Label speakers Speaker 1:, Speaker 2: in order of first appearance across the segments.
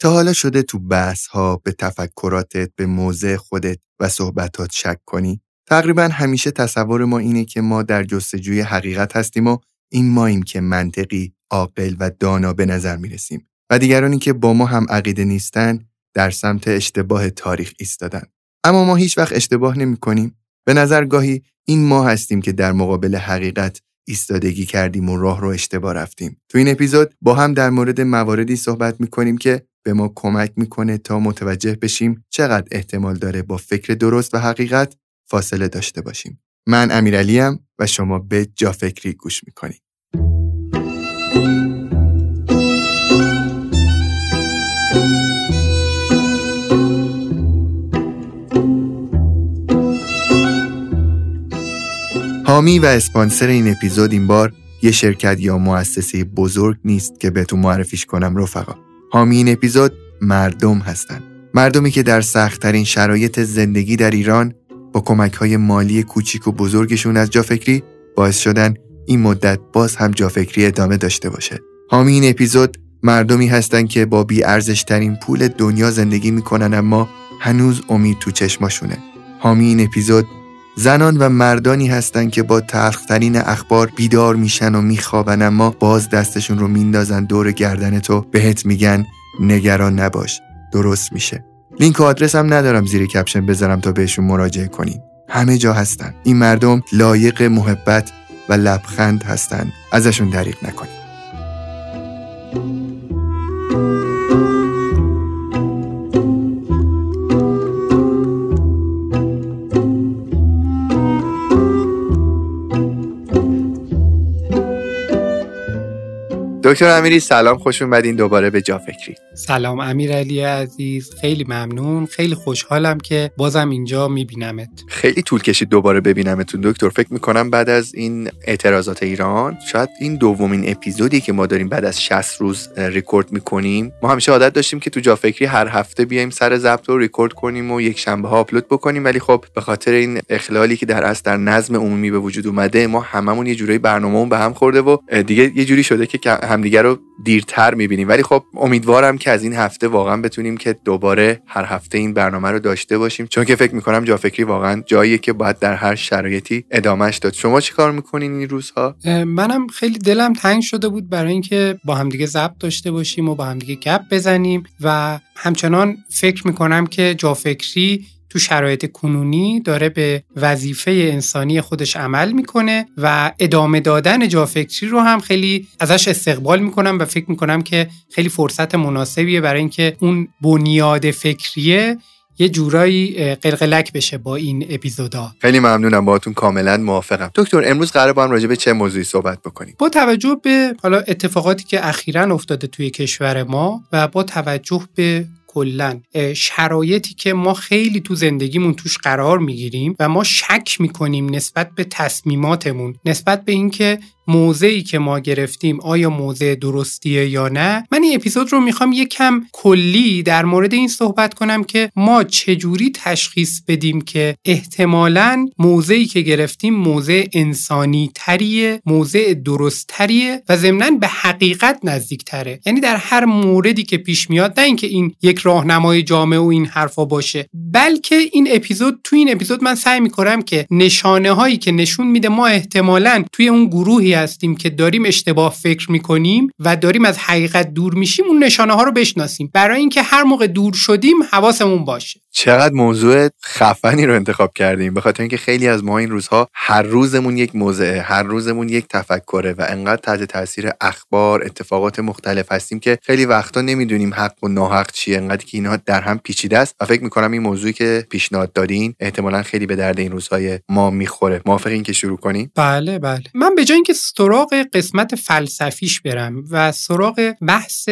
Speaker 1: تا حالا شده تو بحث ها به تفکراتت به موضع خودت و صحبتات شک کنی؟ تقریبا همیشه تصور ما اینه که ما در جستجوی حقیقت هستیم و این ماییم که منطقی عاقل و دانا به نظر می رسیم و دیگرانی که با ما هم عقیده نیستن در سمت اشتباه تاریخ ایستادن. اما ما هیچ وقت اشتباه نمی کنیم به نظر گاهی این ما هستیم که در مقابل حقیقت ایستادگی کردیم و راه رو اشتباه رفتیم. تو این اپیزود با هم در مورد مواردی صحبت می کنیم که به ما کمک می‌کنه تا متوجه بشیم چقدر احتمال داره با فکر درست و حقیقت فاصله داشته باشیم من امیرعلیم و شما به جا فکری گوش می‌کنید حامی و اسپانسر این اپیزود این بار یه شرکت یا مؤسسه بزرگ نیست که بهتون معرفیش کنم رفقا. حامی این اپیزود مردم هستند. مردمی که در سختترین شرایط زندگی در ایران با کمک های مالی کوچیک و بزرگشون از جافکری باعث شدن این مدت باز هم جافکری ادامه داشته باشه. حامی این اپیزود مردمی هستند که با بی ارزش ترین پول دنیا زندگی می‌کنن اما هنوز امید تو چشماشونه. حامی این اپیزود زنان و مردانی هستند که با تلخترین اخبار بیدار میشن و میخوابن اما باز دستشون رو میندازن دور گردن تو. بهت میگن نگران نباش درست میشه. لینک و آدرس هم ندارم زیر کپشن بذارم تا بهشون مراجعه کنین همه جا هستن. این مردم لایق محبت و لبخند هستن. ازشون دریغ نکنید دکتر امیری سلام خوش اومدین دوباره به جا فکری.
Speaker 2: سلام امیرعلی عزیز خیلی ممنون خیلی خوشحالم که بازم اینجا میبینمت.
Speaker 1: خیلی طول کشید دوباره ببینمتون دکتر. فکر می‌کنم بعد از این اعتراضات ایران شاید این دومین اپیزودی که ما داریم بعد از 60 روز ریکورد می‌کنیم. ما همیشه عادت داشتیم که تو جا فکری هر هفته بیایم سر ضبط و ریکورد کنیم و یک شنبه ها آپلود بکنیم. ولی خب به خاطر این اخلالی که در اصل در نظم عمومی به وجود اومده ما هممون یه جورایی برنامه‌مون به هم خورده و دیگه یه جوری شده که همدیگه رو دیرتر می‌بینیم. ولی خب امیدوارم که از این هفته واقعا بتونیم که دوباره هر هفته این برنامه رو داشته باشیم. چون که فکر می‌کنم جا فکری واقعا جاییه که باید در هر شرایطی ادامهش داد. شما چی کار می‌کنین این روزها؟
Speaker 2: منم خیلی دلم تنگ شده بود برای اینکه با همدیگه ضبط داشته باشیم و با همدیگه گپ بزنیم و همچنان فکر می‌کنم که جا فکری تو شرایط کنونی داره به وظیفه انسانی خودش عمل می‌کنه و ادامه دادن جافکری رو هم خیلی ازش استقبال می‌کنم و فکر می‌کنم که خیلی فرصت مناسبیه برای اینکه اون بنیاد فکریه یه جورایی قلقلک بشه با این اپیزودا.
Speaker 1: خیلی ممنونم باهاتون کاملا موافقم. دکتر امروز قرار با هم راجع به چه موضوعی صحبت بکنیم؟
Speaker 2: با توجه به حالا اتفاقاتی که اخیرا افتاده توی کشور ما و با توجه به کلا شرایطی که ما خیلی تو زندگیمون توش قرار می‌گیریم و ما شک می‌کنیم نسبت به تصمیماتمون نسبت به اینکه موضعی که ما گرفتیم آیا موضع درستیه یا نه من این اپیزود رو می‌خوام یکم کلی در مورد این صحبت کنم که ما چجوری تشخیص بدیم که احتمالا موضعی که گرفتیم موضع انسانی تریه موضع درست تریه و ضمنا به حقیقت نزدیک تره یعنی در هر موردی که پیش میاد نه اینکه این یک راهنمای جامعه و این حرفا باشه بلکه این اپیزود تو این اپیزود من سعی می‌کنم که نشانه هایی که نشون میده ما احتمالا توی اون گروهی هستیم که داریم اشتباه فکر می‌کنیم و داریم از حقیقت دور میشیم اون نشانه ها رو بشناسیم. برای اینکه هر موقع دور شدیم حواسمون باشه.
Speaker 1: چقدر موضوع خفنی رو انتخاب کردیم. به خاطر اینکه خیلی از ما این روزها هر روزمون یک موضعه هر روزمون یک تفکره و انقدر تحت تاثیر اخبار اتفاقات مختلف هستیم که خیلی وقتا نمی‌دونیم حق و ناحق چیه. انقدر که اینها در هم پیچیده است. و فکر می‌کنم این موضوعی که پیشنهاد دادین احتمالا خیلی به درد این روزهای ما می‌خوره. موافقین که شروع کنیم؟
Speaker 2: بله بله. من به جای اینکه سراغ قسمت فلسفیش برم و سراغ بحث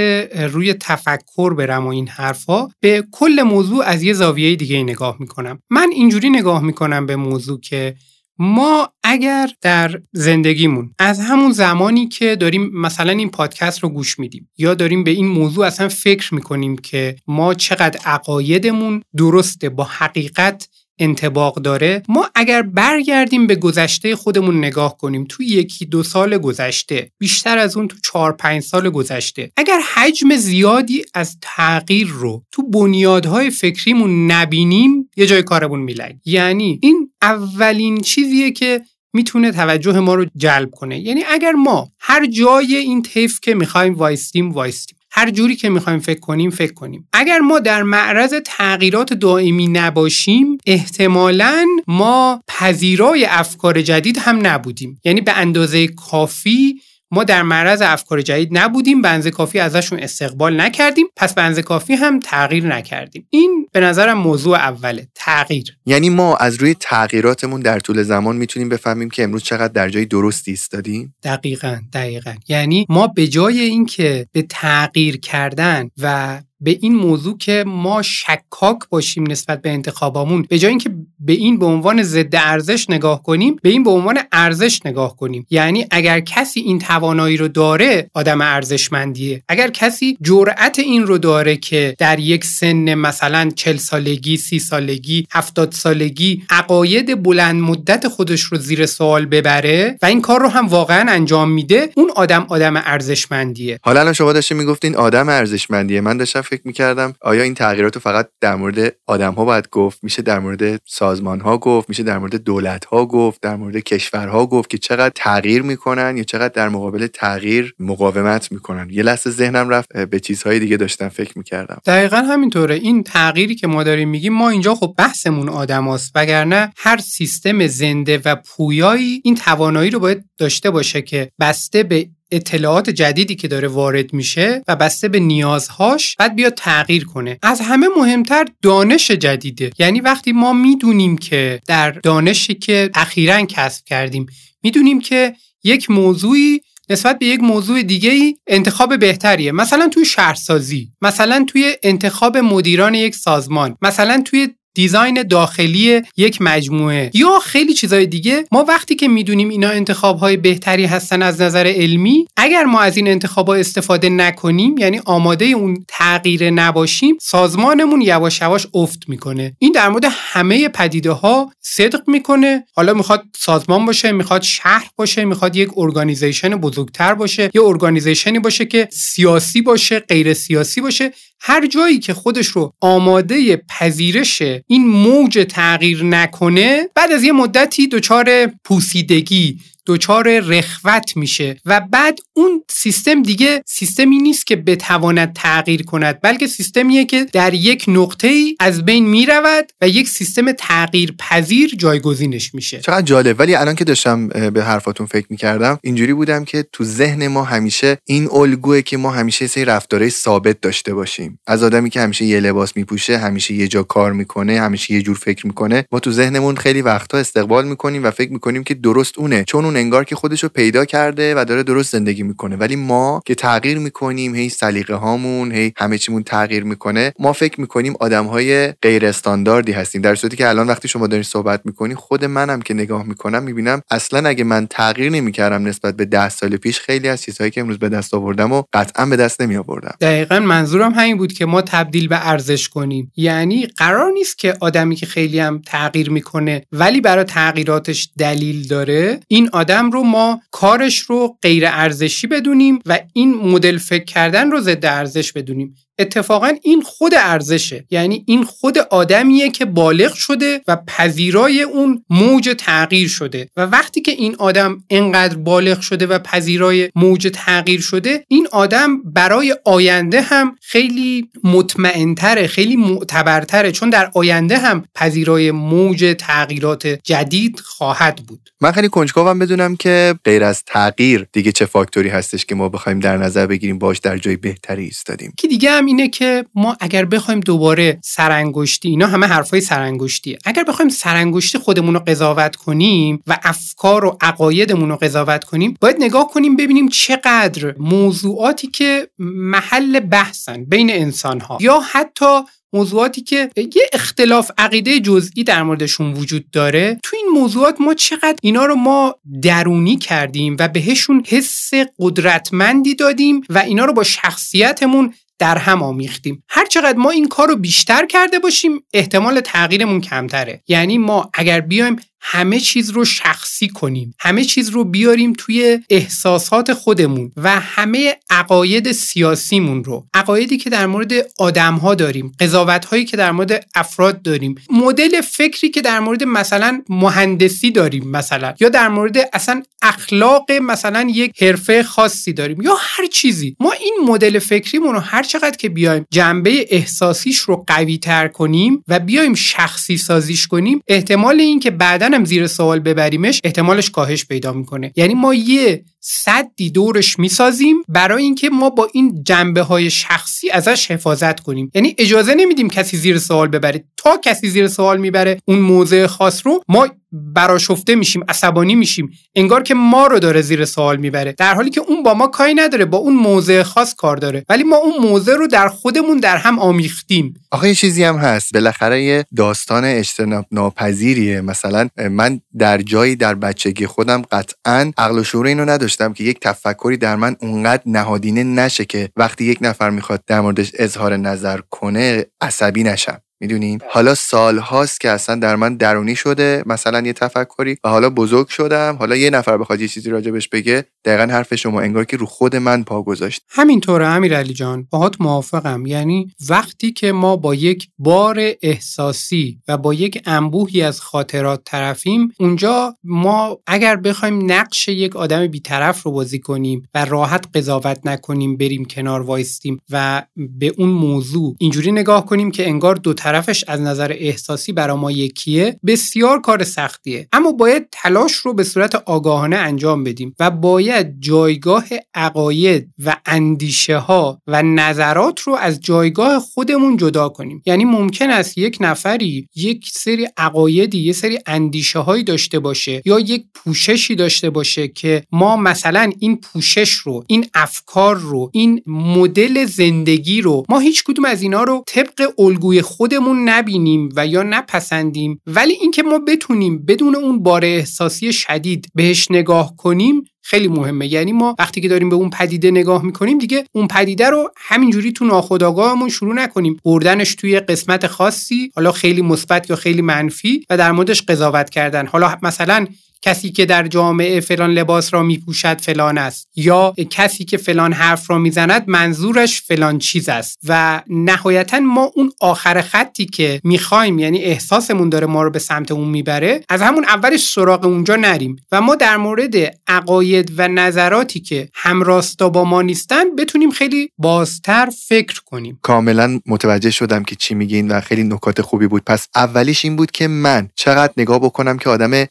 Speaker 2: روی تفکر برم و این حرفا به کل موضوع از یه زاویه دیگه نگاه می‌کنم. من اینجوری نگاه می‌کنم به موضوع که ما اگر در زندگیمون از همون زمانی که داریم مثلا این پادکست رو گوش میدیم یا داریم به این موضوع اصلا فکر می‌کنیم که ما چقدر عقایدمون درسته با حقیقت انتباق داره ما اگر برگردیم به گذشته خودمون نگاه کنیم تو یکی دو سال گذشته بیشتر از اون تو چهار پنج سال گذشته اگر حجم زیادی از تغییر رو تو بنیادهای فکریمون نبینیم یه جای کارمون میلنگ یعنی این اولین چیزیه که می‌تونه توجه ما رو جلب کنه. یعنی اگر ما هر جای این طیف که می‌خوایم وایستیم وایستیم. هر جوری که می‌خوایم فکر کنیم فکر کنیم. اگر ما در معرض تغییرات دائمی نباشیم احتمالا ما پذیرای افکار جدید هم نبودیم. یعنی به اندازه کافی ما در معرض افکار جدید نبودیم بنز کافی ازشون استقبال نکردیم پس بنز کافی هم تغییر نکردیم. این به نظرم موضوع اوله تغییر.
Speaker 1: یعنی ما از روی تغییراتمون در طول زمان می‌تونیم بفهمیم که امروز چقدر در جای درستی ایستادیم؟
Speaker 2: دقیقا دقیقا. یعنی ما به جای اینکه به تغییر کردن و به این موضوع که ما شکاک باشیم نسبت به انتخابامون به جای اینکه به این به عنوان ضد ارزش نگاه کنیم به این به عنوان ارزش نگاه کنیم. یعنی اگر کسی این توانایی رو داره آدم ارزشمندیه. اگر کسی جرأت این رو داره که در یک سن مثلا 40 سالگی 30 سالگی 70 سالگی عقاید بلند مدت خودش رو زیر سوال ببره و این کار رو هم واقعا انجام میده اون آدم آدم ارزشمندیه.
Speaker 1: حالا الان شما داشتین می‌گفتین آدم ارزشمندیه. من داشتم فکر می‌کردم آیا این تغییرات رو فقط در مورد آدم ها باید گفت؟ میشه در مورد سازمان ها گفت؟ میشه در مورد دولت ها گفت؟ در مورد کشورها گفت که چقدر تغییر می‌کنن یا چقدر در مقابل تغییر مقاومت می‌کنن؟ یه لحظه ذهنم رفت به چیزهای دیگه داشتم فکر می‌کردم.
Speaker 2: دقیقا همینطوره. این تغییری که ما داریم میگیم ما اینجا خب بحثمون آدم هست وگرنه هر سیستم زنده و پویایی این توانایی رو باید داشته باشه که بسته به اطلاعات جدیدی که داره وارد میشه و بسته به نیازهاش بعد بیاد تغییر کنه. از همه مهمتر دانش جدیده. یعنی وقتی ما می‌دونیم که در دانشی که اخیرا کسب کردیم می‌دونیم که یک موضوعی نسبت به یک موضوع دیگه ای انتخاب بهتریه. مثلا توی شهرسازی مثلا توی انتخاب مدیران یک سازمان مثلا توی design داخلی یک مجموعه. یا خیلی چیزای دیگه. ما وقتی که می‌دونیم اینا انتخاب های بهتری هستن از نظر علمی اگر ما از این انتخاب ها استفاده نکنیم یعنی آماده اون تغییر نباشیم سازمانمون یواش یواش افت می‌کنه. این در مورد همه پدیده ها صدق می‌کنه. حالا می‌خواد سازمان باشه می‌خواد شهر باشه می‌خواد یک organization بزرگتر باشه یا organization ی باشه که سیاسی باشه غیر سیاسی باشه. هر جایی که خودش رو آماده پذیرش این موج تغییر نکنه بعد از یه مدتی دچار پوسیدگی دچار رخوت میشه و بعد اون سیستم دیگه سیستمی نیست که بتواند تغییر کند بلکه سیستمیه که در یک نقطه ای از بین می‌رود و یک سیستم تغییر پذیر جایگزینش میشه.
Speaker 1: چقدر جالب. ولی الان که داشتم به حرفاتون فکر می‌کردم اینجوری بودم که تو ذهن ما همیشه این الگوه که ما همیشه سری رفتارهای ثابت داشته باشیم. از آدمی که همیشه یه لباس میپوشه همیشه یه جا کار می‌کنه همیشه یه جور فکر می‌کنه ما تو ذهنمون خیلی وقتها استقبال می‌کنیم و فکر می‌کنیم که درست اونه. چون اون انگار که خودش رو پیدا کرده و داره درست زندگی می‌کنه. ولی ما که تغییر می‌کنیم هی سلیقه هامون هی همه چیمون تغییر می‌کنه ما فکر می‌کنیم آدم های غیر استانداردی هستیم. در صورتی که الان وقتی شما دارین صحبت می‌کنی خود منم که نگاه می‌کنم می‌بینم اصلا اگه من تغییر نمی‌کردم نسبت به ده سال پیش خیلی از چیزهایی که امروز به دست آوردم و قطعا به دست نمی آوردم
Speaker 2: دقیقا منظورم همین بود که ما تبدیل به ارزش کنیم. یعنی قرار نیست که آدمی که خیلی هم تغییر می‌کنه ولی برای تغییراتش دلیل داره این رو ما کارش رو غیر ارزشی بدونیم و این مدل فکر کردن رو ضد ارزش بدونیم. اتفاقا این خود ارزشه. یعنی این خود آدمیه که بالغ شده و پذیرای اون موج تغییر شده. و وقتی که این آدم انقدر بالغ شده و پذیرای موج تغییر شده این آدم برای آینده هم خیلی مطمئنتره خیلی معتبرتره. چون در آینده هم پذیرای موج تغییرات جدید خواهد بود.
Speaker 1: من خیلی کنجکاوم بدونم که غیر از تغییر دیگه چه فاکتوری هستش که ما بخوایم در نظر بگیریم باش در جای بهتری ایستادیم.
Speaker 2: که دیگه هم اینه که ما اگر بخوایم دوباره سرانگشتی اینا همه حرفای سرانگشتیه. اگر بخوایم سرانگشتی خودمون رو قضاوت کنیم و افکار و عقایدمون رو قضاوت کنیم باید نگاه کنیم ببینیم چقدر موضوعاتی که محل بحثن بین انسان ها یا حتی موضوعاتی که یه اختلاف عقیده جزئی در موردشون وجود داره. تو این موضوعات ما چقدر اینا رو ما درونی کردیم و بهشون حس قدرتمندی دادیم و اینا رو با شخصیتمون در هم آمیختیم. هر چقدر ما این کار رو بیشتر کرده باشیم احتمال تغییرمون کمتره. یعنی ما اگر بیایم همه چیز رو شخصی کنیم. همه چیز رو بیاریم توی احساسات خودمون و همه عقاید سیاسیمون رو. عقایدی که در مورد آدم ها داریم قضاوت هایی که در مورد افراد داریم مدل فکری که در مورد مثلا مهندسی داریم مثلا یا در مورد اصلا اخلاق مثلا یک حرفه خاصی داریم یا هر چیزی. ما این مدل فکریمون رو هر چقدر که بیایم جنبه احساسیش رو قوی تر کنیم و بیایم شخصی سازیش کنیم احتمال اینکه بعدا هم زیر سوال ببریمش احتمالش کاهش پیدا می‌کنه. یعنی ما یه صدی دورش می‌سازیم برای اینکه ما با این جنبه های شخصی ازش حفاظت کنیم. یعنی اجازه نمیدیم کسی زیر سوال ببره. تا کسی زیر سوال می‌بره اون موضع خاص رو ما براشفته میشیم عصبانی میشیم. انگار که ما رو داره زیر سوال می‌بره. در حالی که اون با ما کاری نداره با اون موضع خاص کار داره. ولی ما اون موضع رو در خودمون در هم آمیختیم.
Speaker 1: آخه یه چیزی هم هست. بالاخره یه داستان اجتناب ناپذیریه مثلا من در جایی در بچگی خودم قطعا عقل و شعور اینو نداشتم. که یک تفکری در من اونقدر نهادینه نشه که وقتی یک نفر می‌خواد در موردش اظهار نظر کنه عصبی نشم. می‌دونین؟ حالا سال هاست که اصلا در من درونی شده مثلا یه تفکری و حالا بزرگ شدم حالا یه نفر بخواد یه چیزی راجبش بگه دقیقا حرف شما انگار که رو خود من پا گذاشت.
Speaker 2: همینطوره امیر علی جان. باهات موافقم. یعنی وقتی که ما با یک بار احساسی و با یک انبوهی از خاطرات طرفیم اونجا ما اگر بخوایم نقش یک آدم بیطرف رو بازی کنیم و راحت قضاوت نکنیم بریم کنار وایستیم و به اون موضوع اینجوری نگاه کنیم که انگار دو طرفش از نظر احساسی برا ما یکیه بسیار کار سختیه. اما باید تلاش رو به صورت آگاهانه انجام بدیم و باید جایگاه عقاید و اندیشه ها و نظرات رو از جایگاه خودمون جدا کنیم. یعنی ممکن است یک نفری یک سری عقایدی یه سری اندیشه هایی داشته باشه یا یک پوششی داشته باشه که ما مثلا این پوشش رو این افکار رو این مدل زندگی رو ما هیچ کدوم از اینا رو طبق الگوی خود خودمون نبینیم و یا نپسندیم ولی اینکه ما بتونیم بدون اون بار احساسی شدید بهش نگاه کنیم خیلی مهمه. یعنی ما وقتی که داریم به اون پدیده نگاه می‌کنیم دیگه اون پدیده رو همینجوری تو ناخودآگاهمون شروع نکنیم. بردنش توی قسمت خاصی حالا خیلی مثبت یا خیلی منفی و در موردش قضاوت کردن. حالا مثلا کسی که در جامعه فلان لباس را میپوشد فلان است. یا کسی که فلان حرف را می‌زند منظورش فلان چیز است. و نهایتا ما اون آخر خطی که می‌خوایم یعنی احساسمون داره ما رو به سمت اون می‌بره از همون اولش سراغ اونجا نریم. و ما در مورد عقاید و نظراتی که همراستا با ما نیستن بتونیم خیلی بازتر فکر کنیم.
Speaker 1: کاملا متوجه شدم که چی میگین و خیلی نکات خوبی بود. پس اولیش این بود که من چقدر نگاه بکنم که آدم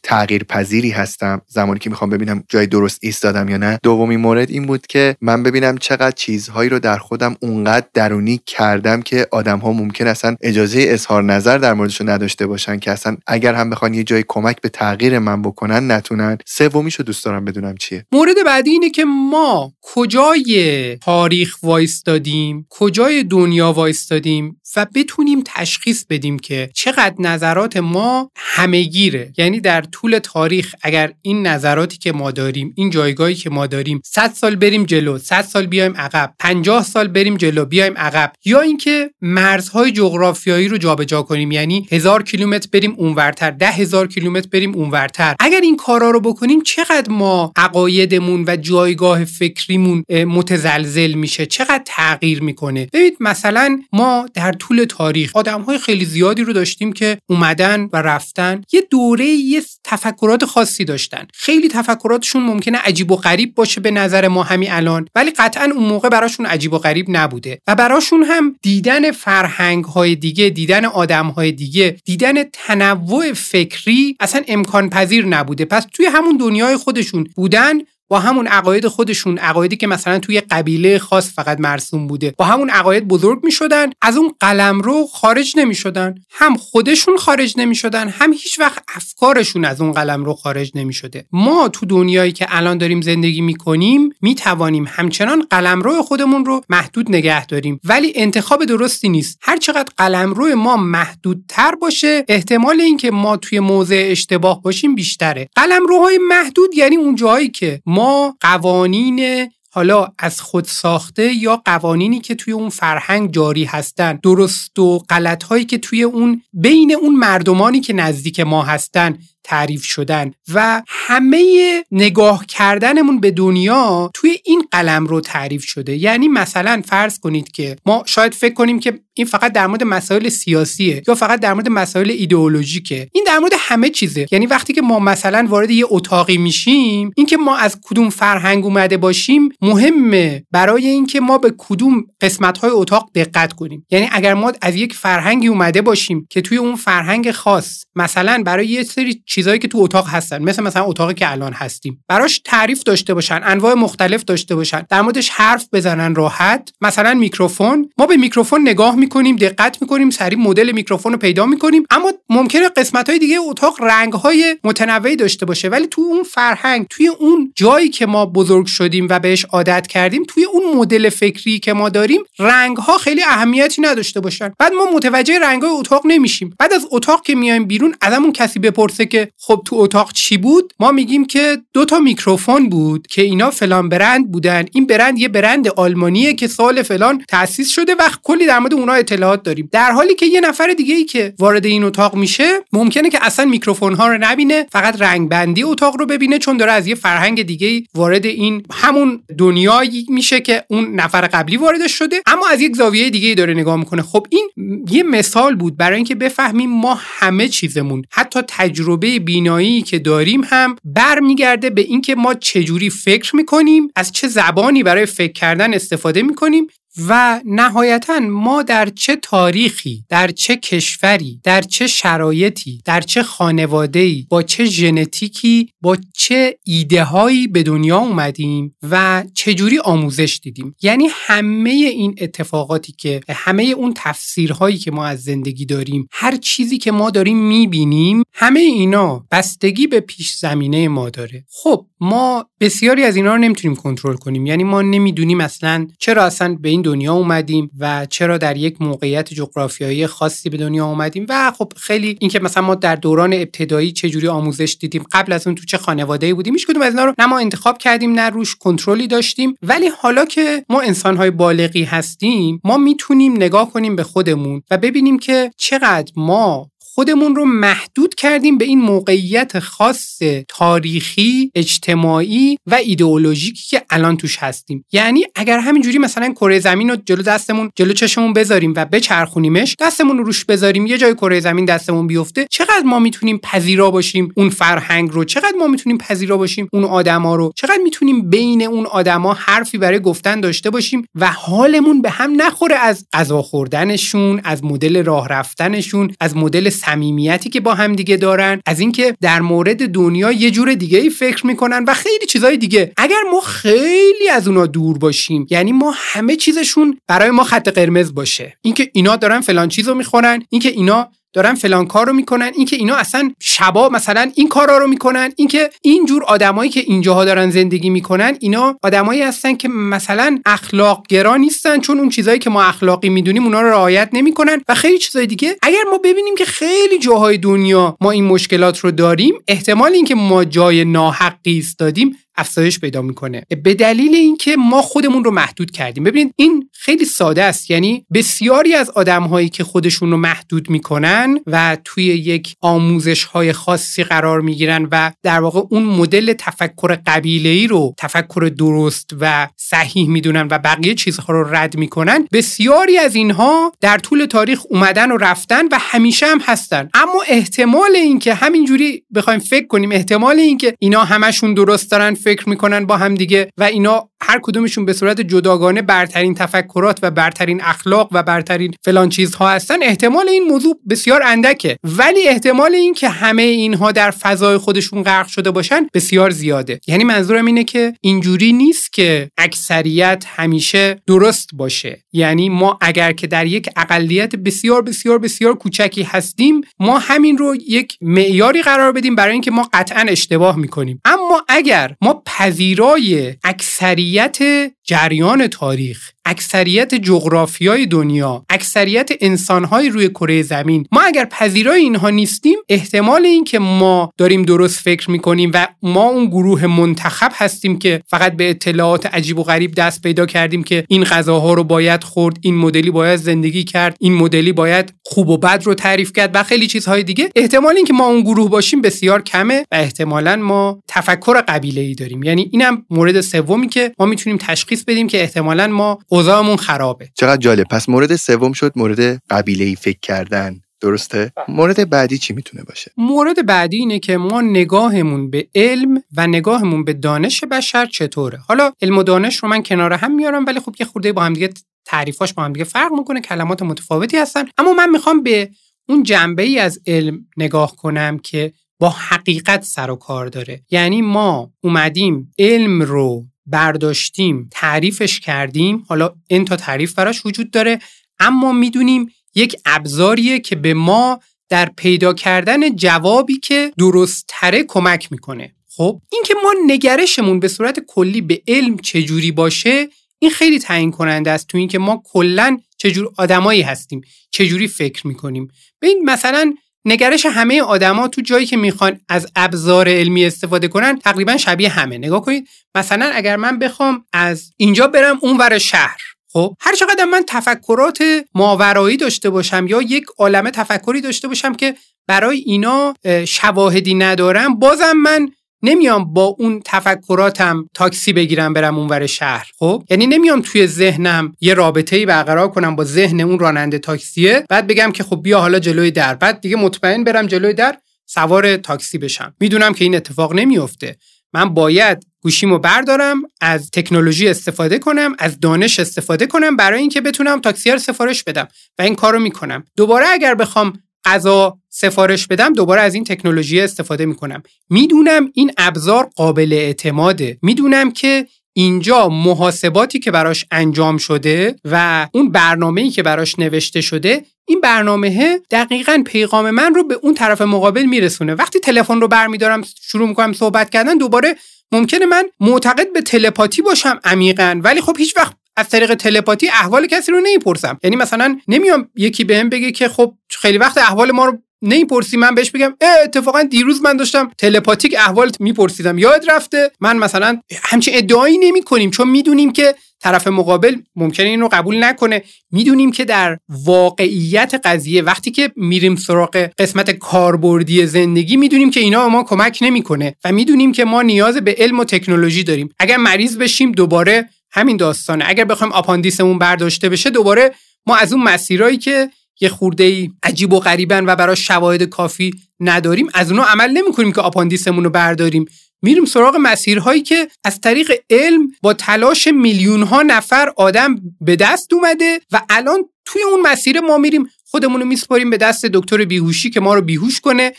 Speaker 1: تغییر هستم زمانی که می‌خوام ببینم جای درست ایستادم یا نه. دومی مورد این بود که من ببینم چقدر چیزهایی رو در خودم اونقدر درونی کردم که آدم ها ممکن اصلا اجازه اظهار نظر در موردش نداشته باشن که اصلا اگر هم بخوان یه جای کمک به تغییر من بکنن نتونن. سومیشو دوست دارم بدونم چیه.
Speaker 2: مورد بعدی اینه که ما کجای تاریخ وایستادیم کجای دنیا وایستادیم و بتونیم تشخیص بدیم که چقدر نظرات ما همهگیره. یعنی در طول تاریخ اگر این نظراتی که ما داریم این جایگاهی که ما داریم 100 سال بریم جلو 100 سال بیایم عقب 50 سال بریم جلو بیایم عقب یا اینکه مرزهای جغرافیایی رو جابجا کنیم یعنی هزار کیلومتر بریم اونورتر ده هزار کیلومتر بریم اونورتر. اگر این کارا رو بکنیم چقدر ما عقایدمون و جایگاه فکریمون متزلزل میشه؟ چقدر تغییر می‌کنه؟ ببینید مثلا ما در طول تاریخ آدم های خیلی زیادی رو داشتیم که اومدن و رفتن. یه دوره یه تفکرات خاصی داشتن. خیلی تفکراتشون ممکنه عجیب و غریب باشه به نظر ما همین الان ولی قطعا اون موقع براشون عجیب و غریب نبوده. و براشون هم دیدن فرهنگ های دیگه دیدن آدم های دیگه دیدن تنوع فکری اصلا امکان پذیر نبوده. پس توی همون دنیای خودشون بودن با همون عقاید خودشون عقایدی که مثلا توی قبیله خاص فقط مرسوم بوده. با همون عقاید بزرگ می شدن از اون قلم رو خارج نمی شدن هم خودشون خارج نمی شدن هم هیچ وقت افکارشون از اون قلم رو خارج نمی شده ما تو دنیایی که الان داریم زندگی می کنیم می توانیم همچنان قلم رو خودمون رو محدود نگه داریم. ولی انتخاب درستی نیست. هر چقدر قلم روی ما محدودتر باشه احتمال اینکه ما توی موضع اشتباه باشیم بیشتره. قلم روهای محدود یعنی اون جایی که ما قوانین حالا از خود ساخته یا قوانینی که توی اون فرهنگ جاری هستن درست و غلط هایی که توی اون بین اون مردمانی که نزدیک ما هستن تعریف شدن و همه نگاه کردنمون به دنیا توی این قلم رو تعریف شده. یعنی مثلا فرض کنید که ما شاید فکر کنیم که این فقط در مورد مسائل سیاسیه یا فقط در مورد مسائل ایدئولوژیکه. این در مورد همه چیزه. یعنی وقتی که ما مثلا وارد یه اتاقی میشیم اینکه ما از کدوم فرهنگ اومده باشیم مهمه. برای اینکه ما به کدوم قسمت های اتاق دقت کنیم. یعنی اگر ما از یک فرهنگی اومده باشیم که توی اون فرهنگ خاص مثلا برای یه سری چیزهایی که تو اتاق هستن مثل مثلا اتاقی که الان هستیم. براش تعریف داشته باشن انواع مختلف داشته باشن. در موردش حرف بزنن راحت. مثلا میکروفون. ما به میکروفون نگاه می‌کنیم دقت می‌کنیم سریع مدل میکروفون رو پیدا می‌کنیم. اما ممکنه قسمت های دیگه اتاق رنگ های متنوعی داشته باشه. ولی تو اون فرهنگ توی اون جایی که ما بزرگ شدیم و بهش عادت کردیم توی اون مدل فکری که ما داریم رنگ ها خیلی اهمیتی نداشته باشن. بعد ما متوجه رنگ های اتاق نمیشیم. بعد از اتاق که میایم بیرون ازمون کسی بپرسه که خب تو اتاق چی بود؟ ما میگیم که دو تا میکروفون بود که اینا فلان برند بودن. این برند یه برند آلمانیه که سال فلان تأسیس شده و کلی در مورد اونها اطلاعات داریم. در حالی که یه نفر دیگه ای که وارد این اتاق میشه ممکنه که اصلا میکروفون ها رو نبینه فقط رنگ بندی اتاق رو ببینه چون داره از یه فرهنگ دیگه وارد این همون دنیایی میشه که اون نفر قبلی واردش شده. اما از یک زاویه دیگه داره نگاه می‌کنه. خب این یه مثال بود برای اینکه بفهمیم ما همه چیزمون حتی تجربه بینایی که داریم هم برمیگرده به اینکه ما چجوری فکر می‌کنیم از چه زبانی برای فکر کردن استفاده می‌کنیم و نهایتا ما در چه تاریخی در چه کشوری در چه شرایطی در چه خانواده‌ای با چه ژنتیکی با چه ایده هایی به دنیا اومدیم و چجوری آموزش دیدیم؟ یعنی همه این اتفاقاتی که همه اون تفسیرهایی که ما از زندگی داریم هر چیزی که ما داریم می‌بینیم همه اینا بستگی به پیش زمینه ما داره. خب ما بسیاری از اینا رو نمی‌تونیم کنترل کنیم. یعنی ما نمی‌دونیم اصلا چرا اصلا به این دنیا اومدیم و چرا در یک موقعیت جغرافیایی خاصی به دنیا اومدیم و خب خیلی اینکه مثلا ما در دوران ابتدایی چه جوری آموزش دیدیم قبل از اون تو چه خانواده‌ای بودیم هیچ از اینا رو نه ما انتخاب کردیم نه روش کنترلی داشتیم. ولی حالا که ما انسان‌های بالغی هستیم ما می‌تونیم نگاه کنیم به خودمون و ببینیم که چقدر ما خودمون رو محدود کردیم به این موقعیت خاص تاریخی اجتماعی و ایدئولوژیکی که الان توش هستیم. یعنی اگر همینجوری مثلا کره زمین رو جلو دستمون جلو چشمون بذاریم و بچرخونیمش دستمون رو روش بذاریم یه جای کره زمین دستمون بیفته چقدر ما می‌تونیم پذیرا باشیم اون فرهنگ رو؟ چقدر ما می‌تونیم پذیرا باشیم اون آدما رو؟ چقدر می‌تونیم بین اون آدما حرفی برای گفتن داشته باشیم و حالمون به هم نخوره از غذا خوردنشون از مدل راه رفتنشون از مدل صمیمیتی که با هم دیگه دارن از اینکه در مورد دنیا یه جور دیگه ای فکر می‌کنن و خیلی چیزهای دیگه. اگر ما خیلی از اونا دور باشیم یعنی ما همه چیزشون برای ما خط قرمز باشه. اینکه اینا دارن فلان چیزو می‌خورن اینکه اینا دارن فلان کار رو می‌کنن اینکه اینا اصلا شبا مثلا این کارا رو می‌کنن اینکه اینجور آدمایی که اینجاها دارن زندگی می‌کنن اینا آدمایی هستن که مثلا اخلاق گرا نیستن چون اون چیزایی که ما اخلاقی می‌دونیم اونا رو رعایت نمی‌کنن و خیلی چیزای دیگه. اگر ما ببینیم که خیلی جاهای دنیا ما این مشکلات رو داریم احتمال اینکه ما جای ناحقی ایستادیم افزایش پیدا می‌کنه. به دلیل اینکه ما خودمون رو محدود کردیم. ببینید این خیلی ساده است. یعنی بسیاری از آدم هایی که خودشون رو محدود می‌کنن و توی یک آموزش های خاصی قرار می‌گیرن و در واقع اون مدل تفکر قبیله ای رو تفکر درست و صحیح می‌دونن و بقیه چیزها رو رد می‌کنن بسیاری از اینها در طول تاریخ اومدن و رفتن و همیشه هم هستن. اما احتمال اینکه همینجوری بخوایم فکر کنیم احتمال اینکه اینا همشون درست دارن فکر می‌کنن با هم دیگه و اینا هر کدومشون به صورت جداگانه برترین تفکرات و برترین اخلاق و برترین فلان چیزها هستن احتمال این موضوع بسیار اندکه. ولی احتمال این که همه اینها در فضای خودشون غرق شده باشن بسیار زیاده. یعنی منظورم اینه که اینجوری نیست که اکثریت همیشه درست باشه. یعنی ما اگر که در یک اقلیت بسیار بسیار بسیار کوچکی هستیم ما همین رو یک معیاری قرار بدیم برای اینکه ما قطعا اشتباه می‌کنیم. اما اگر ما پذیرای اکثریت جریان تاریخ اکثریت جغرافیای دنیا اکثریت انسانهای روی کره زمین. ما اگر پذیرای اینها نیستیم احتمال اینکه ما داریم درست فکر می‌کنیم و ما اون گروه منتخب هستیم که فقط به اطلاعات عجیب و غریب دست پیدا کردیم که این غذاها رو باید خورد این مدلی باید زندگی کرد این مدلی باید خوب و بد رو تعریف کرد و خیلی چیزهای دیگه. احتمال اینکه ما اون گروه باشیم بسیار کمه و احتمالا ما تفکر قبیله ای داریم. یعنی اینم مورد سومی که ما می‌تونیم تشخیص بدیم که احتمالا ما اوضاعمون خرابه
Speaker 1: چقدر جالب پس مورد سوم شد مورد قبیله ای فکر کردن درسته؟ بله. مورد بعدی چی می‌تونه باشه؟
Speaker 2: مورد بعدی اینه که ما نگاهمون به علم و نگاهمون به دانش بشر چطوره؟ حالا علم و دانش رو من کنار هم میارم ولی خب یه خورده با هم دیگه تعریفاش با هم دیگه فرق می‌کنه کلمات متفاوتی هستن اما من می‌خوام به اون جنبه ای از علم نگاه کنم که با حقیقت سر و کار داره یعنی ما اومدیم علم رو برداشتیم تعریفش کردیم. حالا این تا تعریف براش وجود داره. اما می‌دونیم یک ابزاریه که به ما در پیدا کردن جوابی که درستتره کمک می‌کنه. خب اینکه ما نگرشمون به صورت کلی به علم چجوری باشه این خیلی تعیین کننده است تو اینکه ما کلا چجور آدمایی هستیم چجوری فکر می‌کنیم. این مثلا نگرش همه آدما تو جایی که می‌خوان از ابزار علمی استفاده کنن تقریبا شبیه همه. نگاه کنید مثلا اگر من بخوام از اینجا برم اونور شهر خب؟ هر چقدر من تفکرات ماورایی داشته باشم یا یک عالمه تفکری داشته باشم که برای اینا شواهدی ندارم بازم من نمیام با اون تفکراتم تاکسی بگیرم برم اونور شهر خب؟ یعنی نمیام توی ذهنم یه رابطه ای برقرار کنم با ذهن اون راننده تاکسیه بعد بگم که خب بیا حالا جلوی در. بعد دیگه مطمئن برم جلوی در سوار تاکسی بشم. می‌دونم که این اتفاق نمیافته. من باید گوشیمو بردارم از تکنولوژی استفاده کنم از دانش استفاده کنم برای اینکه بتونم تاکسی رو سفارش بدم. و این کارو می‌کنم. دوباره اگر بخوام غذا سفارش بدم دوباره از این تکنولوژی استفاده می‌کنم. می‌دونم این ابزار قابل اعتماده. می‌دونم که اینجا محاسباتی که براش انجام شده و اون برنامه‌ای که براش نوشته شده این برنامه دقیقا پیغام من رو به اون طرف مقابل میرسونه. وقتی تلفن رو برمیدارم شروع می‌کنم صحبت کردن دوباره ممکنه من معتقد به تلپاتی باشم عمیقا. ولی خب هیچ وقت از طریق تلپاتی احوال کسی رو نمی‌پرسم. یعنی مثلا نمیام یکی بهم بگه که خب خیلی وقت احوال ما رو نمی‌پرسی من بهش بگم اتفاقا دیروز من داشتم تلپاتیک احوال میپرسیدم. یاد رفته من مثلا همچین ادعایی نمی کنیم چون می‌دونیم که طرف مقابل ممکنه این رو قبول نکنه. می‌دونیم که در واقعیت قضیه وقتی که میریم سراغ قسمت کاربردی زندگی می‌دونیم که اینا ما کمک نمی‌کنه و می‌دونیم که ما نیاز به علم و تکنولوژی داریم. اگر مریض بشیم دوباره همین داستانه. اگر بخوایم آپاندیسمون برداشته بشه دوباره ما از اون مسیرایی که یه خورده ای عجیب و غریبن و برای شواهد کافی نداریم از اونها عمل نمی‌کنیم که آپاندیسمون رو برداریم. میریم سراغ مسیرهایی که از طریق علم با تلاش میلیون ها نفر آدم به دست اومده و الان توی اون مسیر ما میریم. خودمون رو میسپاریم به دست دکتر بیهوشی که ما رو بیهوش کنه.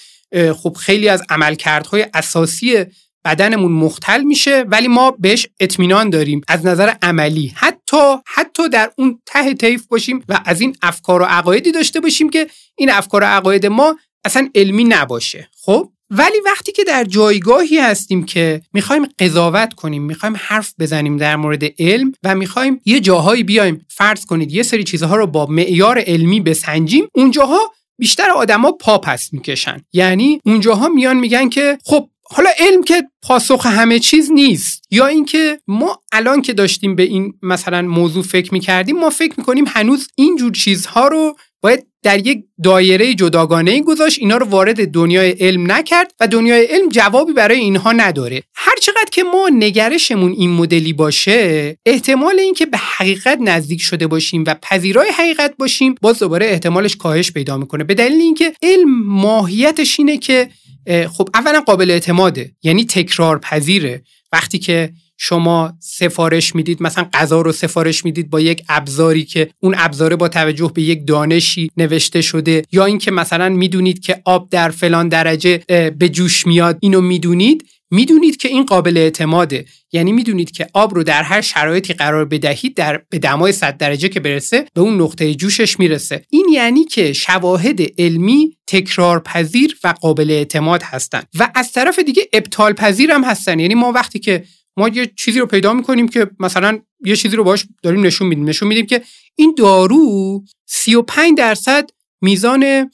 Speaker 2: خب خیلی از عملکردهای اساسی بدنمون مختل میشه ولی ما بهش اطمینان داریم. از نظر عملی. حتی حتی در اون ته طیف باشیم و از این افکار و عقایدی داشته باشیم که این افکار و عقاید ما اصلا علمی نباشه. خب؟ ولی وقتی که در جایگاهی هستیم که می‌خوایم قضاوت کنیم می‌خوایم حرف بزنیم در مورد علم و می‌خوایم یه جاهایی بیایم فرض کنید یه سری چیزها رو با معیار علمی بسنجیم اونجاها بیشتر آدما پا پس می‌کشن. یعنی اونجاها میان میگن که خب حالا علم که پاسخ همه چیز نیست. یا اینکه ما الان که داشتیم به این مثلا موضوع فکر می‌کردیم ما فکر می‌کنیم هنوز اینجور چیزها رو باید در یک دایره جداگانه گذاشت. اینا رو وارد دنیای علم نکرد و دنیای علم جوابی برای اینها نداره. هر چقدر که ما نگرشمون این مدلی باشه احتمال اینکه به حقیقت نزدیک شده باشیم و پذیرای حقیقت باشیم باز دوباره احتمالش کاهش پیدا می‌کنه. به دلیل اینکه علم ماهیتش اینه که خب اولا قابل اعتماده یعنی تکرار پذیره وقتی که شما سفارش می‌دید مثلا غذا رو سفارش می‌دید با یک ابزاری که اون ابزاره با توجه به یک دانشی نوشته شده یا اینکه مثلا می‌دونید که آب در فلان درجه به جوش میاد اینو می‌دونید. می‌دونید که این قابل اعتماده. یعنی می‌دونید که آب رو در هر شرایطی قرار بدهید در به دمای 100 درجه که برسه به اون نقطه جوشش می‌رسه. این یعنی که شواهد علمی تکرار پذیر و قابل اعتماد هستند و از طرف دیگه ابطال پذیر هم هستن. یعنی ما وقتی که ما یه چیزی رو پیدا می‌کنیم که مثلا یه چیزی رو باش داریم نشون میدیم. نشون میدیم که این دارو 35 درصد میزان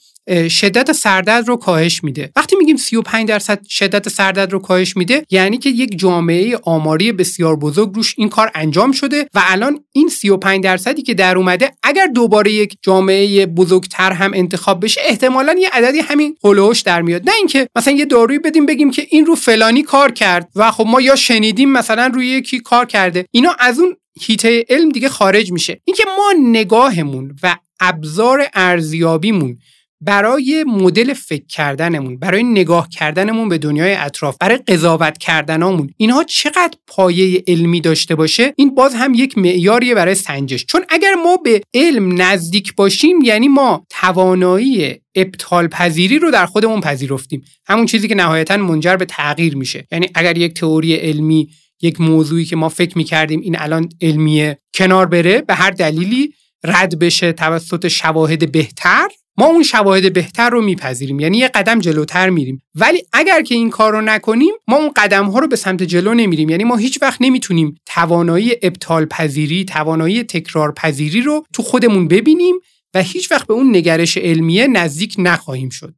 Speaker 2: شدت سردرد رو کاهش میده. وقتی میگیم 35 درصد شدت سردرد رو کاهش میده یعنی که یک جامعه آماری بسیار بزرگ روش این کار انجام شده و الان این 35 درصدی که در اومده اگر دوباره یک جامعه بزرگتر هم انتخاب بشه احتمالا یه عددی همین هولوش در میاد. نه اینکه مثلا یه دارویی بدیم بگیم که این رو فلانی کار کرد و خب ما یا شنیدیم مثلا روی یکی کار کرده. اینا از اون هیته علم دیگه خارج میشه. اینکه ما نگاهمون و ابزار ارزیابیمون برای مدل فکر کردنمون برای نگاه کردنمون به دنیای اطراف برای قضاوت کردنامون اینها چقدر پایه علمی داشته باشه؟ این باز هم یک معیاریه برای سنجش. چون اگر ما به علم نزدیک باشیم یعنی ما توانایی ابطال پذیری رو در خودمون پذیرفتیم. همون چیزی که نهایتا منجر به تغییر میشه. یعنی اگر یک تئوری علمی یک موضوعی که ما فکر می‌کردیم این الان علمیه کنار بره به هر دلیلی رد بشه توسط شواهد بهتر ما اون شواهد بهتر رو میپذیریم یعنی یه قدم جلوتر میریم. ولی اگر که این کار رو نکنیم ما اون قدم ها رو به سمت جلو نمیریم. یعنی ما هیچ وقت نمی‌تونیم توانایی ابطال پذیری توانایی تکرار پذیری رو تو خودمون ببینیم و هیچ وقت به اون نگرش علمیه نزدیک نخواهیم شد.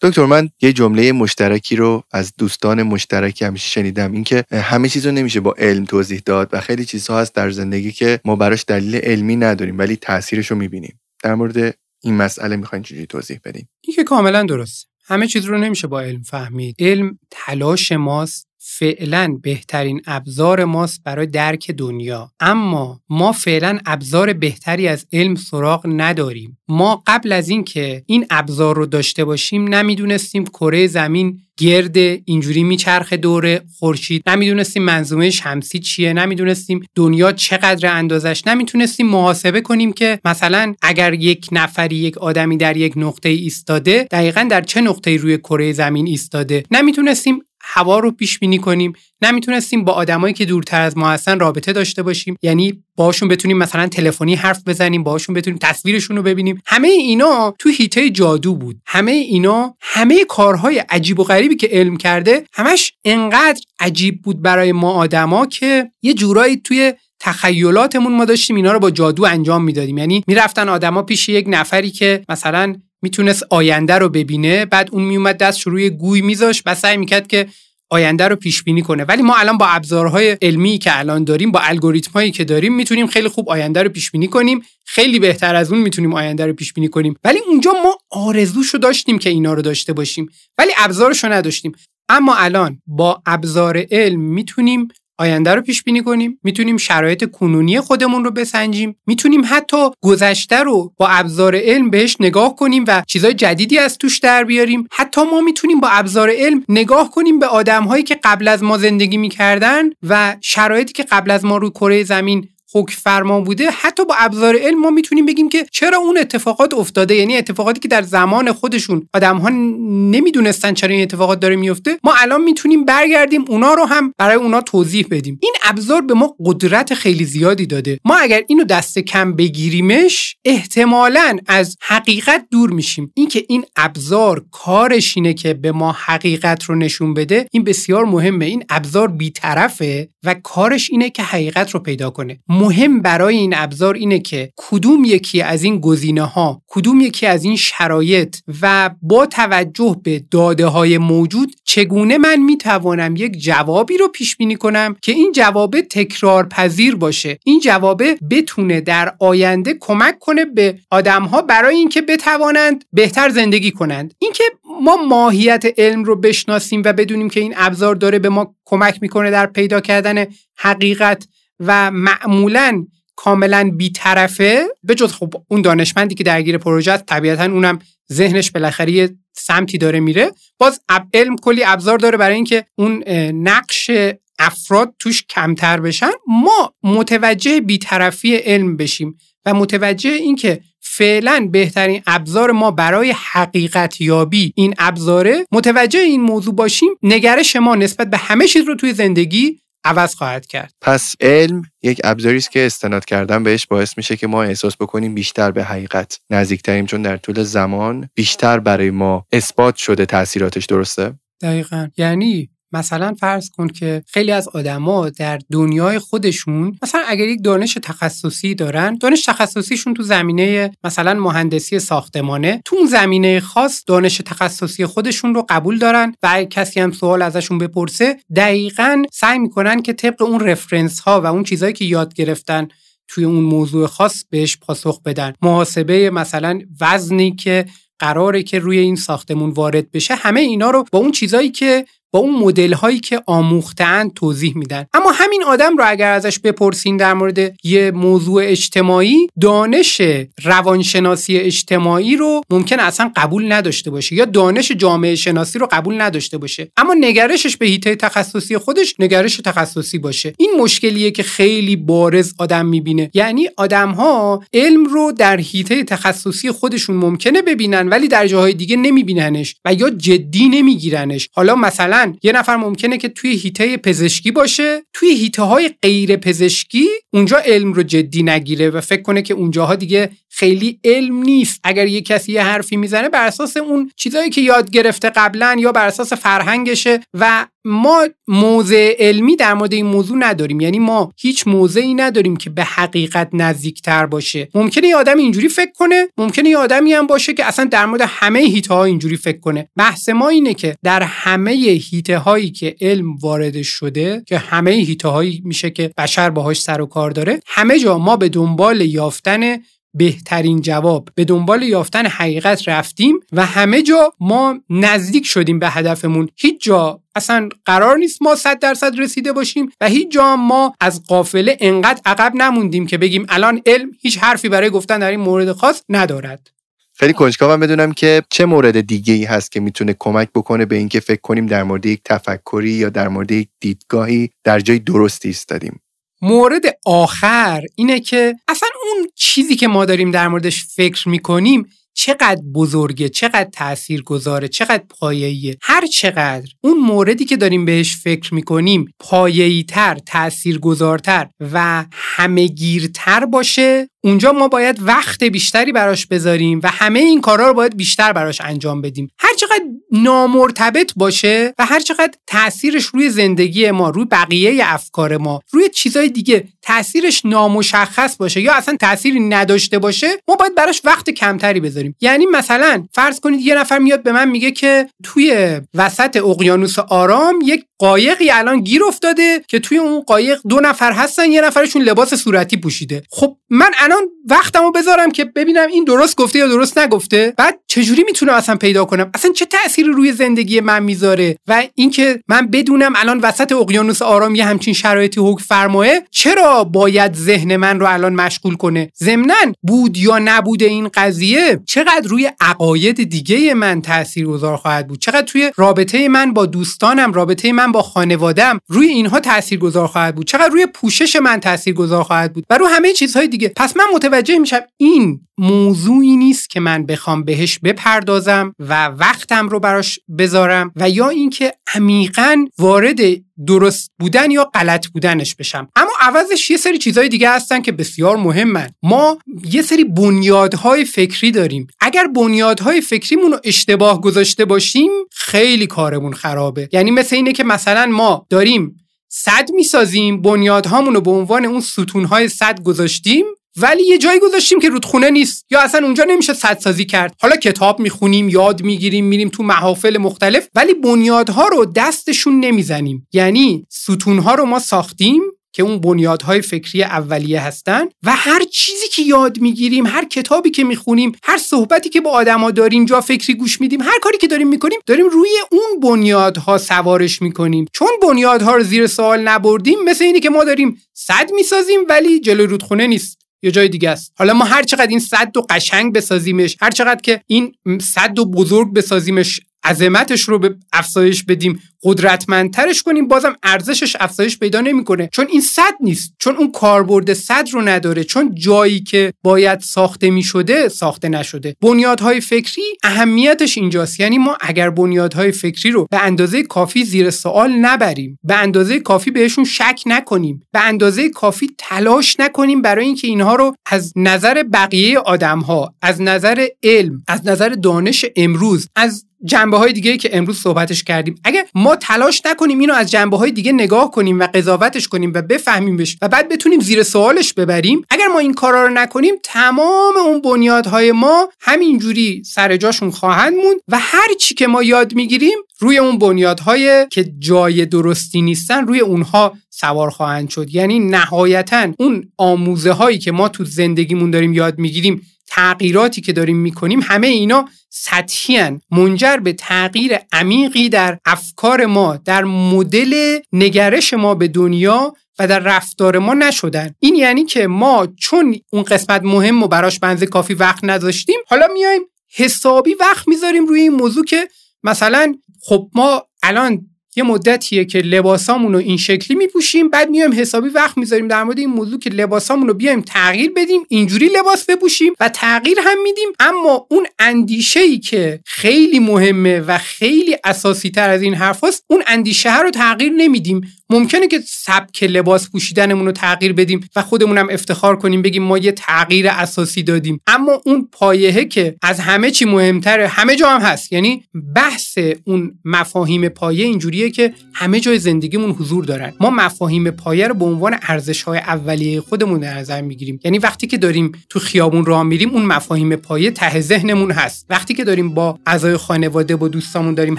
Speaker 1: دکتر من یه جمله مشترکی رو از دوستان مشترکی همیشه شنیدم. اینکه همه چیز رو نمیشه با علم توضیح داد و خیلی چیزها هست در زندگی که ما براش دلیل علمی نداریم ولی تاثیرش رو می‌بینیم. در مورد این مسئله می‌خواین چجوری توضیح بدیم
Speaker 2: این که کاملا درست. همه چیز رو نمیشه با علم فهمید. علم تلاش ماست فعلا بهترین ابزار ماست برای درک دنیا. اما ما فعلا ابزار بهتری از علم سراغ نداریم. ما قبل از اینکه این ابزار رو داشته باشیم نمی‌دونستیم کره زمین گرد اینجوری میچرخه دور خورشید نمی‌دونستیم منظومه شمسی چیه نمی‌دونستیم دنیا چقدر اندازش نمی‌تونستیم محاسبه کنیم که مثلا اگر یک نفری یک آدمی در یک نقطه ایستاده دقیقا در چه نقطه روی کره زمین ایستاده. نمی‌تونستیم هوا رو پیش بینی کنیم. نمی‌تونستیم با آدمایی که دورتر از ما هستن رابطه داشته باشیم. یعنی باشون بتونیم مثلا تلفنی حرف بزنیم باشون بتونیم تصویرشون رو ببینیم. همه اینا تو هیته جادو بود. همه اینا همه کارهای عجیب و غریبی که علم کرده همش انقدر عجیب بود برای ما آدما که یه جورایی توی تخیلاتمون ما داشتیم اینا رو با جادو انجام می‌دادیم. یعنی می‌رفتن آدما پیش یک نفری که مثلا می‌تونست آینده رو ببینه بعد اون میومد دست روی گوی میذاش و سعی می‌کرد که آینده رو پیش بینی کنه. ولی ما الان با ابزارهای علمی که الان داریم با الگوریتم هایی که داریم می‌تونیم خیلی خوب آینده رو پیش بینی کنیم. خیلی بهتر از اون می‌تونیم آینده رو پیش بینی کنیم. ولی اونجا ما آرزوشو داشتیم که اینا رو داشته باشیم. ولی ابزارشو نداشتیم. اما الان با ابزار علم می‌تونیم آینده رو پیش بینی کنیم می‌تونیم شرایط کنونی خودمون رو بسنجیم می‌تونیم حتی گذشته رو با ابزار علم بهش نگاه کنیم و چیزای جدیدی از توش در بیاریم. حتی ما می‌تونیم با ابزار علم نگاه کنیم به آدمهایی که قبل از ما زندگی می‌کردن و شرایطی که قبل از ما روی کره زمین حکم فرما بوده حتی با ابزار علم ما می‌تونیم بگیم که چرا اون اتفاقات افتاده؟ یعنی اتفاقاتی که در زمان خودشون آدم ها نمی‌دونستن چرا این اتفاقات داره میفته ما الان می‌تونیم برگردیم اونا رو هم برای اونا توضیح بدیم. این ابزار به ما قدرت خیلی زیادی داده. ما اگر اینو دست کم بگیریمش احتمالا از حقیقت دور میشیم. اینکه این ابزار کارش اینه که به ما حقیقت رو نشون بده این بسیار مهمه. این ابزار بیطرفه و کارش اینه که حقیقت رو پیدا کنه. مهم برای این ابزار اینه که کدوم یکی از این گزینه ها کدوم یکی از این شرایط و با توجه به داده های موجود چگونه من می‌توانم یک جوابی رو پیش بینی کنم که این جواب تکرار پذیر باشه؟ این جواب بتونه در آینده کمک کنه به آدم ها برای اینکه بتوانند بهتر زندگی کنند. اینکه ما ماهیت علم رو بشناسیم و بدونیم که این ابزار داره به ما کمک می‌کنه در پیدا کردن حقیقت و معمولا کاملا بیطرفه به جز خب اون دانشمندی که درگیر پروژه است طبیعتا اونم ذهنش بالاخره سمتی داره میره. باز علم کلی ابزار داره برای اینکه اون نقش افراد توش کمتر بشن. ما متوجه بیطرفی علم بشیم و متوجه اینکه فعلا بهترین ابزار ما برای حقیقت یابی این ابزاره متوجه این موضوع باشیم نگرش ما نسبت به همه چیز رو توی زندگی عوض خواهد کرد.
Speaker 1: پس علم یک ابزاری است که استناد کردن بهش باعث میشه که ما احساس بکنیم بیشتر به حقیقت. نزدیکتریم چون در طول زمان بیشتر برای ما اثبات شده تاثیراتش درسته؟
Speaker 2: دقیقا. یعنی مثلا فرض کن که خیلی از آدما در دنیای خودشون مثلا اگر یک دانش تخصصی دارن دانش تخصصیشون تو زمینه مثلا مهندسی ساختمانه تو اون زمینه خاص دانش تخصصی خودشون رو قبول دارن و کسی هم سوال ازشون بپرسه دقیقا سعی می‌کنن که طبق اون رفرنس ها و اون چیزهایی که یاد گرفتن توی اون موضوع خاص بهش پاسخ بدن. محاسبه مثلا وزنی که قراره که روی این ساختمون وارد بشه همه اینا رو با اون چیزایی که اون مدل هایی که آموختن توضیح میدن. اما همین آدم رو اگر ازش بپرسین در مورد یه موضوع اجتماعی دانش روانشناسی اجتماعی رو ممکن اصلا قبول نداشته باشه یا دانش جامعه شناسی رو قبول نداشته باشه. اما نگرشش به هیته تخصصی خودش نگرش تخصصی باشه. این مشکلیه که خیلی بارز آدم می‌بینه. یعنی آدم ها علم رو در هیته تخصصی خودشون ممکنه ببینن ولی در جاهای دیگه نمیبیننش و یا جدی نمیگیرنش. حالا مثلا یه نفر ممکنه که توی هیته پزشکی باشه. توی هیته های غیر پزشکی اونجا علم رو جدی نگیره و فکر کنه که اونجاها دیگه خیلی علم نیست. اگر یه کسی یه حرفی می‌زنه بر اساس اون چیزایی که یاد گرفته قبلا یا بر اساس فرهنگشه و ما موضع علمی در مورد این موضوع نداریم. یعنی ما هیچ موضعی نداریم که به حقیقت نزدیکتر باشه. ممکنه یه آدم اینجوری فکر کنه ممکنه یه آدمی هم باشه که اصلا در مورد همه هیته ها اینجوری فکر کنه. بحث ما اینه که در همه هیته هایی که علم وارد شده که همه هیته هایی میشه که بشر باهاش سر و کار داره همه جا ما به دنبال یافتن بهترین جواب به دنبال یافتن حقیقت رفتیم و همه جا ما نزدیک شدیم به هدفمون. هیچ جا اصلا قرار نیست ما صد درصد رسیده باشیم و هیچ جا ما از قافله انقدر عقب نموندیم که بگیم الان علم هیچ حرفی برای گفتن در این مورد خاص ندارد.
Speaker 1: خیلی کنجکاوم بدونم که چه مورد دیگه ای هست که می‌تونه کمک بکنه به اینکه فکر کنیم در مورد یک تفکری یا در مورد یک دیدگاهی در جای درستی ایستادیم.
Speaker 2: مورد آخر اینه که اصلا اون چیزی که ما داریم در موردش فکر می‌کنیم چقدر بزرگه چقدر تأثیر گذاره چقدر پایه‌ایه. هر چقدر اون موردی که داریم بهش فکر می‌کنیم پایه‌ای تر تأثیر گذارتر و همهگیرتر باشه اونجا ما باید وقت بیشتری براش بذاریم و همه این کارا رو باید بیشتر براش انجام بدیم. هر چقدر نامرتبط باشه و هر چقدر تاثیرش روی زندگی ما روی بقیه افکار ما روی چیزای دیگه تاثیرش نامشخص باشه یا اصلا تأثیری نداشته باشه ما باید براش وقت کمتری بذاریم. یعنی مثلا فرض کنید یه نفر میاد به من میگه که توی وسط اقیانوس آرام یک قایقی الان گیر افتاده که توی اون قایق دو نفر هستن یه نفرشون لباس صورتی پوشیده. خب من الان وقتمو بذارم که ببینم این درست گفته یا درست نگفته. بعد چجوری می‌تونم اصلا پیدا کنم؟ اصلا چه تأثیری روی زندگی من می‌ذاره؟ و اینکه من بدونم الان وسط اقیانوس آرام یه همچین شرایطی حکم فرماه چرا باید ذهن من رو الان مشغول کنه؟ ضمنا بود یا نبود این قضیه چقدر روی عقاید دیگه من تاثیرگذار خواهد بود؟ چقدر توی رابطه من با دوستانم رابطه من با خانوادم روی اینها تاثیرگذار خواهد بود؟ چقدر روی پوشش من تاثیرگذار خواهد بود؟ و رو همه چیزهای دیگه. پس من متوجه میشم این موضوعی نیست که من بخوام بهش بپردازم و وقتم رو براش بذارم و یا اینکه عمیقا وارد درست بودن یا غلط بودنش بشم. اما عوضش یه سری چیزهای دیگه هستن که بسیار مهمن. ما یه سری بنیادهای فکری داریم. اگر بنیادهای فکریمون رو اشتباه گذاشته باشیم خیلی کارمون خرابه. یعنی مثل اینه که مثلا ما داریم صد می‌سازیم بنیادهامون رو به عنوان اون ستونهای صد گذاشتیم ولی یه جایی گذاشتیم که رودخونه نیست. یا اصلا اونجا نمیشه سازی کرد. حالا کتاب می‌خونیم یاد می‌گیریم میریم تو محافل مختلف ولی بنیادها رو دستشون نمی‌زنیم. یعنی ستونها رو ما ساختیم که اون بنیادهای فکری اولیه هستن و هر چیزی که یاد می‌گیریم هر کتابی که می‌خونیم هر صحبتی که با آدما داریم جا فکری گوش میدیم هر کاری که داریم می‌کنیم داریم روی اون بنیادها سوارش می‌کنیم. چون بنیادها رو زیر سوال نبردیم مثل اینی که ما داریم صد می‌سازیم ولی جلو رودخونه نیست. یه جای دیگه است. حالا ما هر چقدر این صد و قشنگ بسازیمش هر چقدر که این صد و بزرگ بسازیمش عظمتش رو به افزایش بدیم قدرتمندترش کنیم بازم ارزشش افزایش پیدا نمی‌کنه. چون این صد نیست چون اون کاربرد صد رو نداره چون جایی که باید ساخته می شده ساخته نشده. بنیادهای فکری اهمیتش اینجاست. یعنی ما اگر بنیادهای فکری رو به اندازه کافی زیر سوال نبریم به اندازه کافی بهشون شک نکنیم به اندازه کافی تلاش نکنیم برای اینکه اینها رو از نظر بقیه آدم ها از نظر علم از نظر دانش امروز از جنبه های دیگه که امروز صحبتش کردیم. اگر ما ما تلاش نکنیم اینو از جنبه های دیگه نگاه کنیم و قضاوتش کنیم و بفهمیمش و بعد بتونیم زیر سوالش ببریم. اگر ما این کارا رو نکنیم تمام اون بنیادهای ما همینجوری سر جاشون خواهند موند و هر چی که ما یاد می‌گیریم روی اون بنیادهای که جای درستی نیستن روی اونها سوار خواهند شد. یعنی نهایتا اون آموزه هایی که ما تو زندگیمون داریم یاد می‌گیریم تغییراتی که داریم می‌کنیم همه اینا سطحی منجر به تغییر عمیقی در افکار ما در مدل نگرش ما به دنیا و در رفتار ما نشدن. این یعنی که ما چون اون قسمت مهم و براش بنز کافی وقت نداشتیم حالا میایم حسابی وقت می‌ذاریم روی این موضوع که مثلا خب ما الان یه مدتیه که لباسامون رو این شکلی میپوشیم بعد میایم حسابی وقت می‌ذاریم در مورد این موضوع که لباسامون رو بیایم تغییر بدیم اینجوری لباس بپوشیم و تغییر هم میدیم. اما اون اندیشه ای که خیلی مهمه و خیلی اساسی تر از این حرف اون اندیشه رو تغییر نمیدیم. ممکنه که سبک لباس پوشیدنمون رو تغییر بدیم و خودمون هم افتخار کنیم بگیم ما یه تغییر اساسی دادیم. اما اون پایهه که از همه چی مهمتره همه جا هم هست. یعنی بحث اون مفاهیم پایه اینجوریه که همه جای زندگیمون حضور دارن. ما مفاهیم پایه رو به عنوان ارزش های اولیه خودمون در نظر می‌گیریم. یعنی وقتی که داریم تو خیابون راه میریم اون مفاهیم پایه ته ذهنمون هست. وقتی که داریم با اعضای خانواده با دوستامون داریم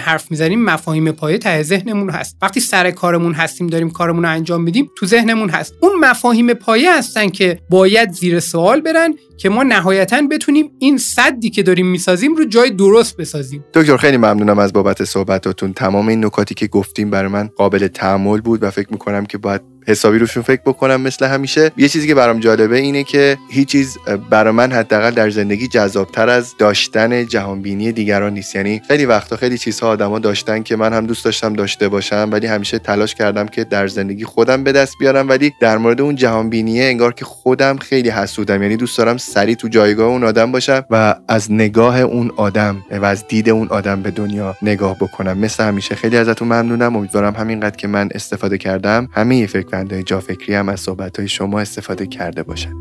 Speaker 2: حرف می‌زنیم مفاهیم پایه ته ذهنمون هست. وقتی سر کارمون هست داریم کارمون رو انجام میدیم تو ذهنمون هست. اون مفاهیم پایه هستن که باید زیر سوال برن که ما نهایتا بتونیم این صدی که داریم می‌سازیم رو جای درست بسازیم.
Speaker 1: دکتر خیلی ممنونم از بابت صحبتاتون. تمام این نکاتی که گفتیم برای من قابل تحمل بود و فکر می‌کنم که باید حسابی روشون فکر بکنم مثل همیشه. یه چیزی که برام جالبه اینه که هیچ چیز برای من حداقل در زندگی جذابتر از داشتن جهانبینی دیگران نیست. یعنی خیلی وقتا خیلی چیزها آدما داشتن که من هم دوست داشتم داشته باشم ولی همیشه تلاش کردم که در زندگی خودم به دست بیارم ولی در مورد اون جهانبینیه انگار که خودم خیلی حسودم. یعنی دوست دارم سری تو جایگاه اون آدم باشم و از نگاه اون آدم و از دید اون آدم به دنیا نگاه بکنم. مثل همیشه. خیلی ازتون ممنونم. امیدوارم همینقدر که من استفاده کردم همه فکر شنونده جا فکری هم از صحبت های شما استفاده کرده باشن.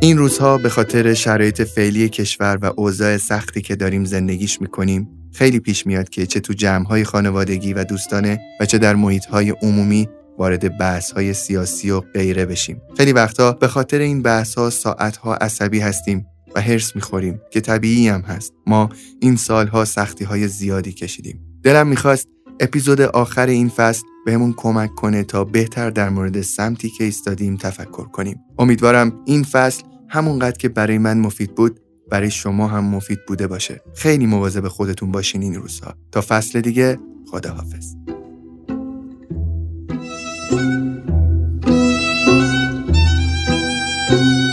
Speaker 1: این روزها به خاطر شرایط فعلی کشور و اوضاع سختی که داریم زندگیش می‌کنیم خیلی پیش میاد که چه تو جمعهای خانوادگی و دوستانه و چه در محیطهای عمومی وارد بحث های سیاسی و غیره بشیم. خیلی وقتا به خاطر این بحث ها ساعت ها عصبی هستیم و هرس می‌خوریم که طبیعی هم هست. ما این سالها سختی های زیادی کشیدیم. دلم می‌خواست اپیزود آخر این فصل بهمون کمک کنه تا بهتر در مورد سمتی که ایستادیم تفکر کنیم. امیدوارم این فصل همونقدر که برای من مفید بود برای شما هم مفید بوده باشه. خیلی مواظب خودتون باشین این روزها. تا فصل دیگه خداحافظ. thank you.